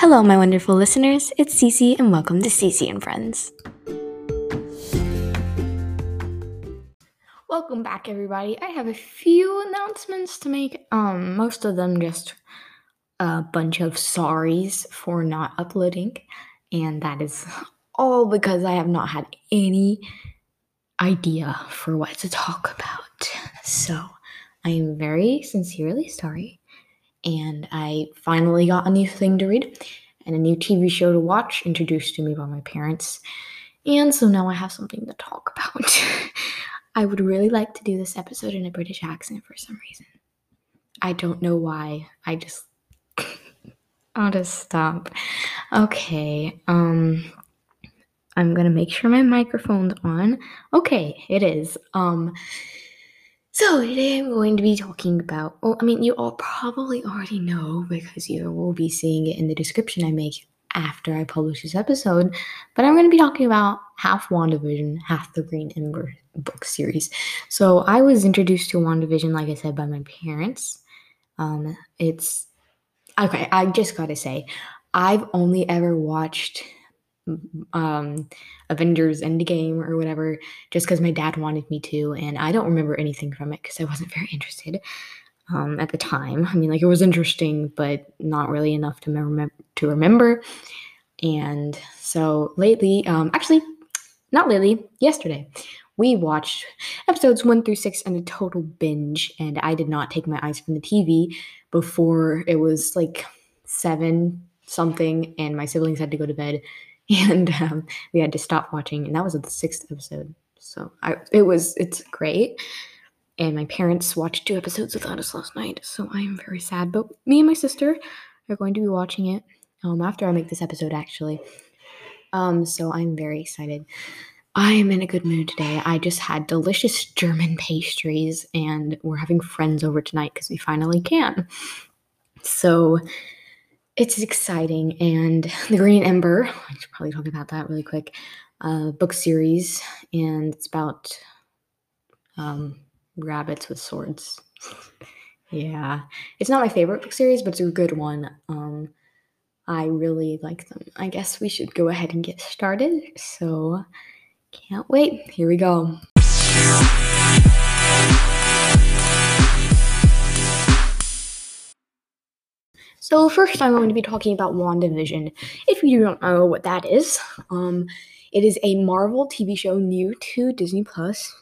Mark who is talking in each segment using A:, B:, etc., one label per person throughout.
A: Hello, my wonderful listeners. It's Cece, and welcome to Cece and Friends. Welcome back, everybody. I have a few announcements to make. Um, most of them just a bunch of sorries for not uploading, and that is all because I have not had any idea for what to talk about. So I am very sincerely sorry. And I finally got a new thing to read and a new TV show to watch introduced to me by my parents. And so now I have something to talk about. I would really like to do this episode in a British accent for some reason. I don't know why. I just I'll just stop. Okay. Um I'm gonna make sure my microphone's on. Okay, it is. Um, so today I'm going to be talking about. Well, I mean, you all probably already know because you will be seeing it in the description I make after I publish this episode. But I'm going to be talking about half WandaVision, half the Green Ember book series. So I was introduced to WandaVision, like I said, by my parents. Um, it's okay. I just gotta say, I've only ever watched um, Avengers Endgame or whatever, just because my dad wanted me to, and I don't remember anything from it because I wasn't very interested um, at the time. I mean, like it was interesting, but not really enough to remember to remember. And so lately, um, actually, not lately, yesterday, we watched episodes one through six in a total binge, and I did not take my eyes from the TV before it was like seven something, and my siblings had to go to bed and um, we had to stop watching and that was the sixth episode. So I, it was it's great. And my parents watched two episodes without us last night so i am very sad but me and my sister are going to be watching it um, after i make this episode actually. Um, so i'm very excited. I am in a good mood today. I just had delicious german pastries and we're having friends over tonight because we finally can. So it's exciting. And The Green Ember, I should probably talk about that really quick, uh, book series, and it's about um, rabbits with swords. yeah, it's not my favorite book series, but it's a good one. Um, I really like them. I guess we should go ahead and get started. So, can't wait. Here we go. So first, I'm going to be talking about WandaVision. If you don't know what that is, um, it is a Marvel TV show new to Disney Plus.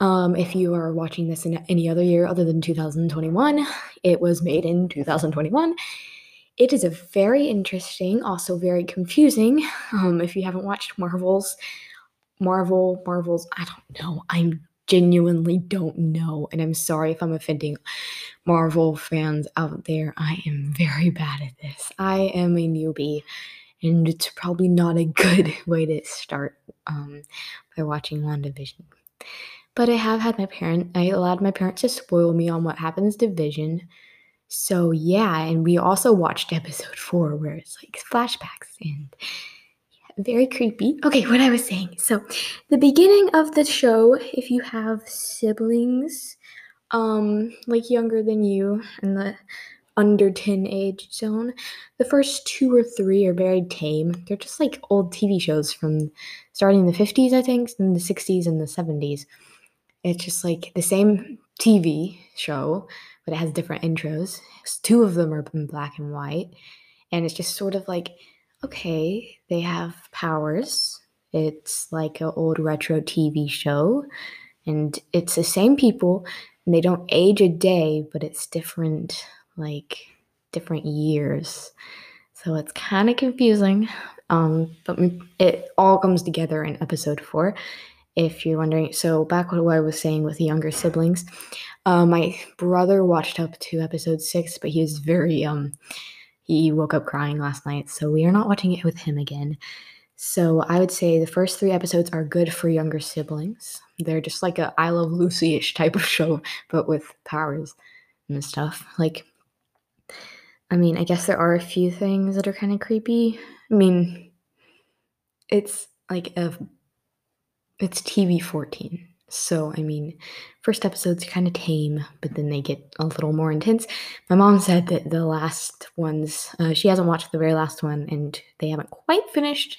A: Um, if you are watching this in any other year other than 2021, it was made in 2021. It is a very interesting, also very confusing. Um, if you haven't watched Marvel's Marvel, Marvel's, I don't know. I'm genuinely don't know. And I'm sorry if I'm offending Marvel fans out there. I am very bad at this. I am a newbie, and it's probably not a good way to start um, by watching WandaVision. But I have had my parent, I allowed my parents to spoil me on what happens to Vision. So yeah, and we also watched episode four where it's like flashbacks and very creepy. Okay, what I was saying. So, the beginning of the show, if you have siblings, um, like younger than you in the under 10 age zone, the first two or three are very tame. They're just like old TV shows from starting in the 50s, I think, and the 60s and the 70s. It's just like the same TV show, but it has different intros. Two of them are in black and white. And it's just sort of like okay, they have powers. It's like an old retro TV show, and it's the same people, and they don't age a day, but it's different, like different years. So it's kind of confusing, um, but it all comes together in episode four. If you're wondering, so back to what I was saying with the younger siblings, uh, my brother watched up to episode six, but he was very um he woke up crying last night, so we are not watching it with him again. So I would say the first three episodes are good for younger siblings. They're just like a I Love Lucy-ish type of show, but with powers and stuff. Like, I mean, I guess there are a few things that are kind of creepy. I mean, it's like a it's TV 14. So, I mean, first episode's kind of tame, but then they get a little more intense. My mom said that the last ones, uh, she hasn't watched the very last one, and they haven't quite finished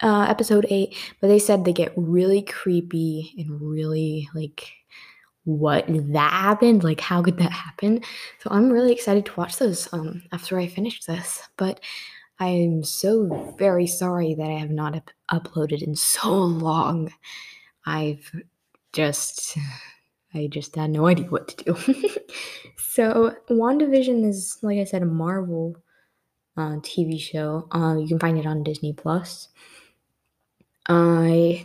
A: uh, episode eight, but they said they get really creepy and really like what that happened like how could that happen so i'm really excited to watch those um after i finish this but i'm so very sorry that i have not up- uploaded in so long i've just i just had no idea what to do so wandavision is like i said a marvel uh, tv show uh, you can find it on disney plus i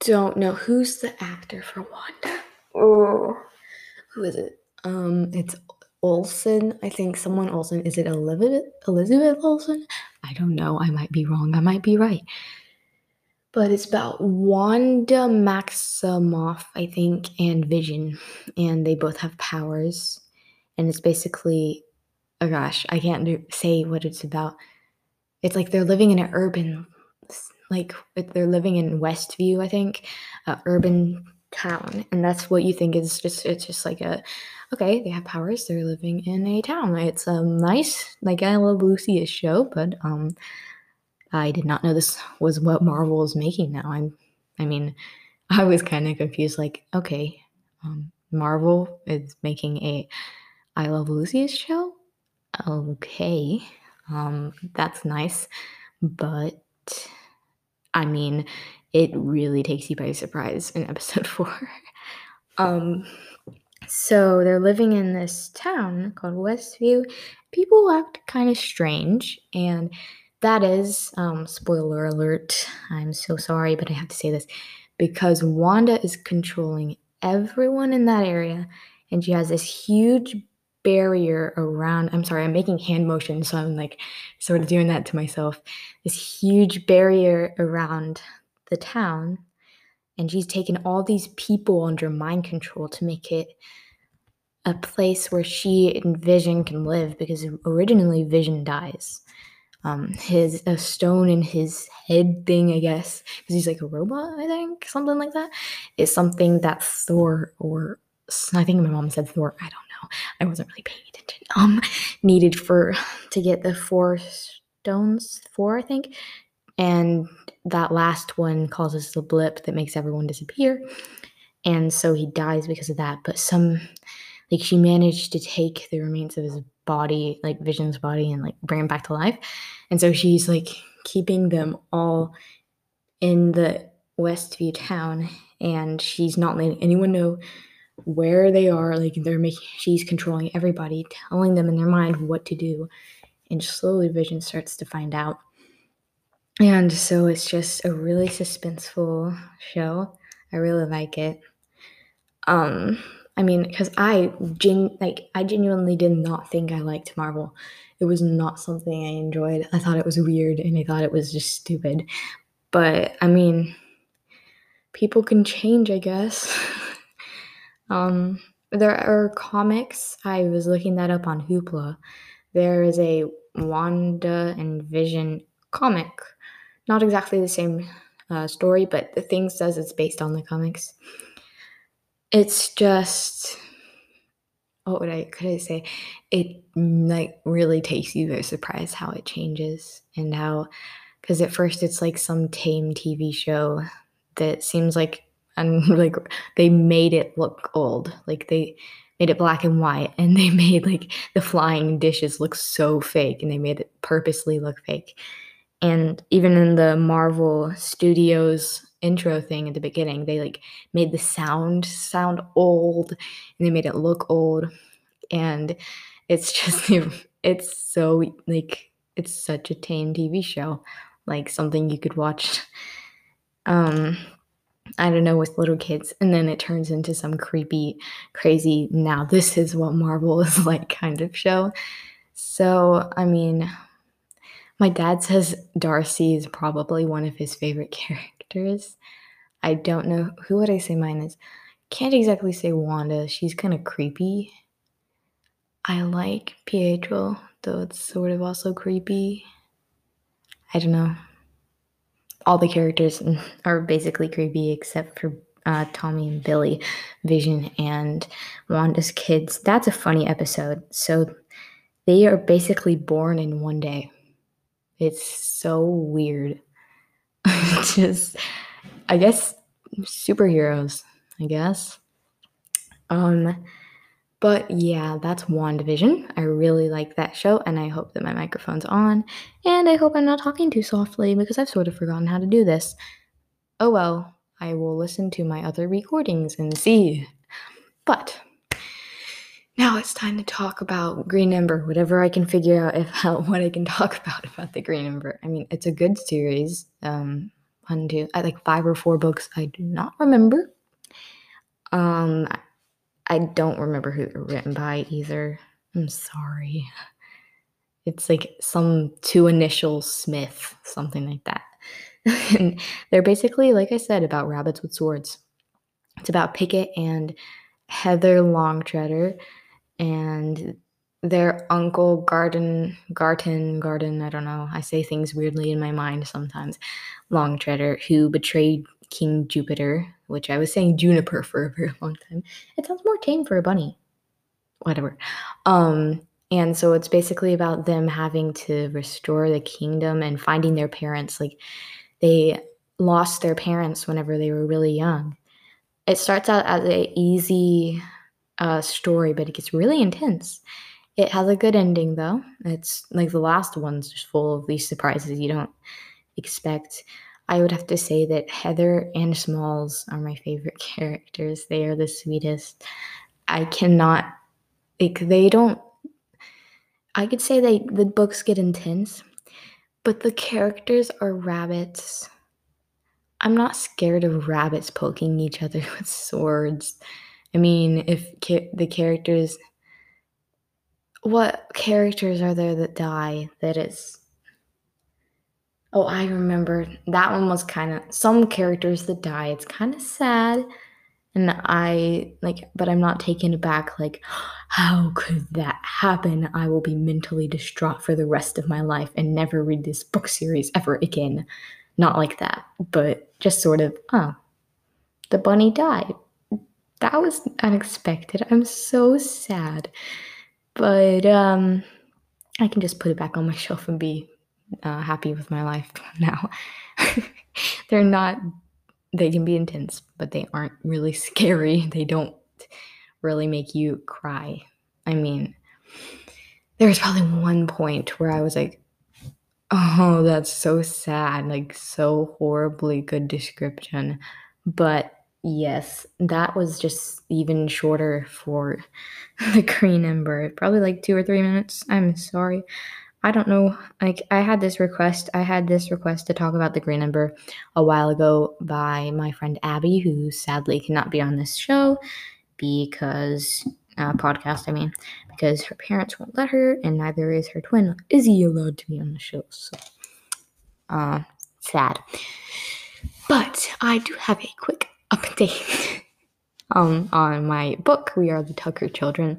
A: don't know who's the actor for wanda oh, who is it? Um, it's Olsen. I think someone Olsen. Is it Elizabeth Elizabeth Olsen? I don't know. I might be wrong. I might be right. But it's about Wanda Maximoff, I think, and Vision, and they both have powers. And it's basically, oh gosh, I can't say what it's about. It's like they're living in an urban, like they're living in Westview, I think, uh, urban town and that's what you think is just it's just like a okay they have powers they're living in a town it's um nice like i love lucy's show but um i did not know this was what marvel is making now i'm i mean i was kind of confused like okay um marvel is making a i love lucy's show okay um that's nice but i mean it really takes you by surprise in episode four. um, so they're living in this town called Westview. People act kind of strange, and that is, um, spoiler alert, I'm so sorry, but I have to say this because Wanda is controlling everyone in that area, and she has this huge barrier around. I'm sorry, I'm making hand motions, so I'm like sort of doing that to myself. This huge barrier around the town and she's taken all these people under mind control to make it a place where she and Vision can live because originally Vision dies. Um, his a stone in his head thing, I guess, because he's like a robot, I think, something like that, is something that Thor or I think my mom said Thor. I don't know. I wasn't really paying attention. Um, needed for to get the four stones, four I think, and that last one causes the blip that makes everyone disappear. And so he dies because of that. But some, like, she managed to take the remains of his body, like Vision's body, and like bring him back to life. And so she's like keeping them all in the Westview town, and she's not letting anyone know where they are. Like, they're making, she's controlling everybody, telling them in their mind what to do. And slowly, Vision starts to find out and so it's just a really suspenseful show. I really like it. Um, I mean, because I gen like I genuinely did not think I liked Marvel. It was not something I enjoyed. I thought it was weird and I thought it was just stupid. But I mean, people can change, I guess. um, there are comics. I was looking that up on Hoopla. There is a Wanda and Vision comic not exactly the same uh, story, but the thing says it's based on the comics. It's just what would I could I say? It mm, like really takes you by surprise how it changes and how because at first it's like some tame TV show that seems like and like they made it look old. Like they made it black and white and they made like the flying dishes look so fake and they made it purposely look fake. And even in the Marvel Studios intro thing at the beginning, they like made the sound sound old and they made it look old. And it's just it's so like it's such a tame TV show. Like something you could watch um I don't know with little kids and then it turns into some creepy crazy now this is what Marvel is like kind of show. So, I mean, my dad says Darcy is probably one of his favorite characters. I don't know who would I say mine is. Can't exactly say Wanda. She's kind of creepy. I like Pietro, though it's sort of also creepy. I don't know. All the characters are basically creepy except for uh, Tommy and Billy, Vision and Wanda's kids. That's a funny episode. So they are basically born in one day. It's so weird. Just, I guess, superheroes. I guess. Um, but yeah, that's WandaVision. I really like that show, and I hope that my microphone's on. And I hope I'm not talking too softly because I've sort of forgotten how to do this. Oh well, I will listen to my other recordings and see. But now it's time to talk about Green Ember, whatever I can figure out if how, what I can talk about about the Green Ember. I mean, it's a good series. Um, one, two, I like five or four books. I do not remember. Um, I don't remember who they're written by either. I'm sorry. It's like some two initials Smith, something like that. and they're basically, like I said, about rabbits with swords. It's about Picket and Heather Longtreader and their uncle Garden Garten Garden, I don't know. I say things weirdly in my mind sometimes. Longtreader, who betrayed King Jupiter, which I was saying juniper for a very long time. It sounds more tame for a bunny. Whatever. Um, and so it's basically about them having to restore the kingdom and finding their parents. Like they lost their parents whenever they were really young. It starts out as an easy uh, story, but it gets really intense. It has a good ending though. It's like the last one's just full of these surprises you don't expect. I would have to say that Heather and Smalls are my favorite characters. They are the sweetest. I cannot like they don't I could say they the books get intense, but the characters are rabbits. I'm not scared of rabbits poking each other with swords. I mean, if ca- the characters what characters are there that die that is Oh, I remember that one was kind of some characters that die. It's kind of sad. And I like, but I'm not taken aback. Like, how could that happen? I will be mentally distraught for the rest of my life and never read this book series ever again. Not like that, but just sort of, oh, the bunny died. That was unexpected. I'm so sad. But um I can just put it back on my shelf and be uh, happy with my life now. They're not, they can be intense, but they aren't really scary. They don't really make you cry. I mean, there was probably one point where I was like, oh, that's so sad. Like, so horribly good description. But yes, that was just even shorter for the Green Ember. Probably like two or three minutes. I'm sorry. I don't know. Like I had this request. I had this request to talk about the Green Ember a while ago by my friend Abby, who sadly cannot be on this show because uh, podcast. I mean, because her parents won't let her, and neither is her twin Izzy allowed to be on the show. So, uh, sad. But I do have a quick update um on my book. We are the Tucker Children.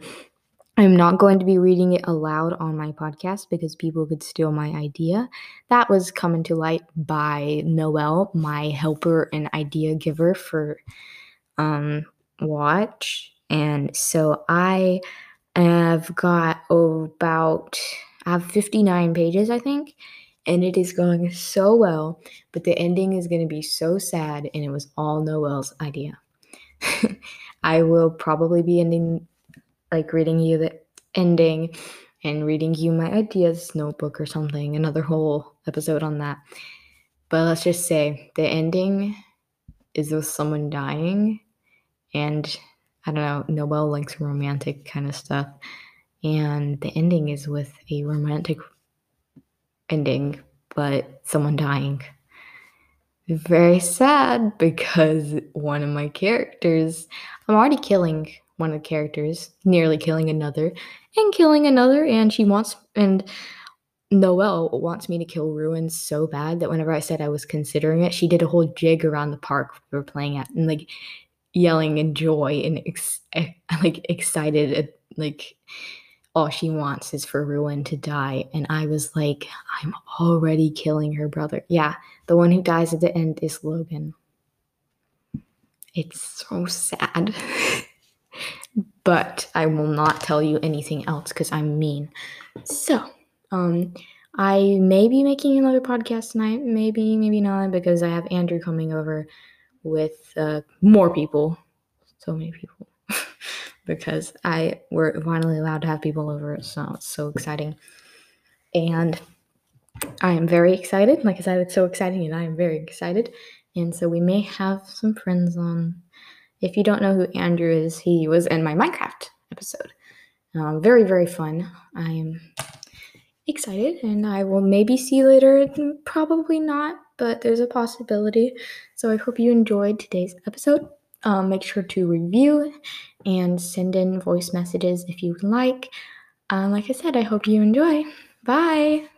A: I'm not going to be reading it aloud on my podcast because people could steal my idea. That was coming to light by Noel, my helper and idea giver for um, Watch. And so I have got about I have 59 pages, I think, and it is going so well, but the ending is going to be so sad and it was all Noel's idea. I will probably be ending like reading you the ending and reading you my ideas notebook or something, another whole episode on that. But let's just say the ending is with someone dying, and I don't know, Noel likes romantic kind of stuff. And the ending is with a romantic ending, but someone dying. Very sad because one of my characters, I'm already killing one of the characters, nearly killing another, and killing another. And she wants, and Noelle wants me to kill Ruin so bad that whenever I said I was considering it, she did a whole jig around the park we were playing at and like yelling in joy and ex- like excited. Like all she wants is for Ruin to die. And I was like, I'm already killing her brother. Yeah, the one who dies at the end is Logan. It's so sad. but I will not tell you anything else because I'm mean. So, um, I may be making another podcast tonight, maybe, maybe not, because I have Andrew coming over with uh, more people, so many people, because I we're finally allowed to have people over, so it's so exciting, and I am very excited. Like I said, it's so exciting, and I am very excited, and so we may have some friends on. If you don't know who Andrew is, he was in my Minecraft episode. Um, very, very fun. I am excited and I will maybe see you later. Probably not, but there's a possibility. So I hope you enjoyed today's episode. Um, make sure to review and send in voice messages if you would like. Um, like I said, I hope you enjoy. Bye.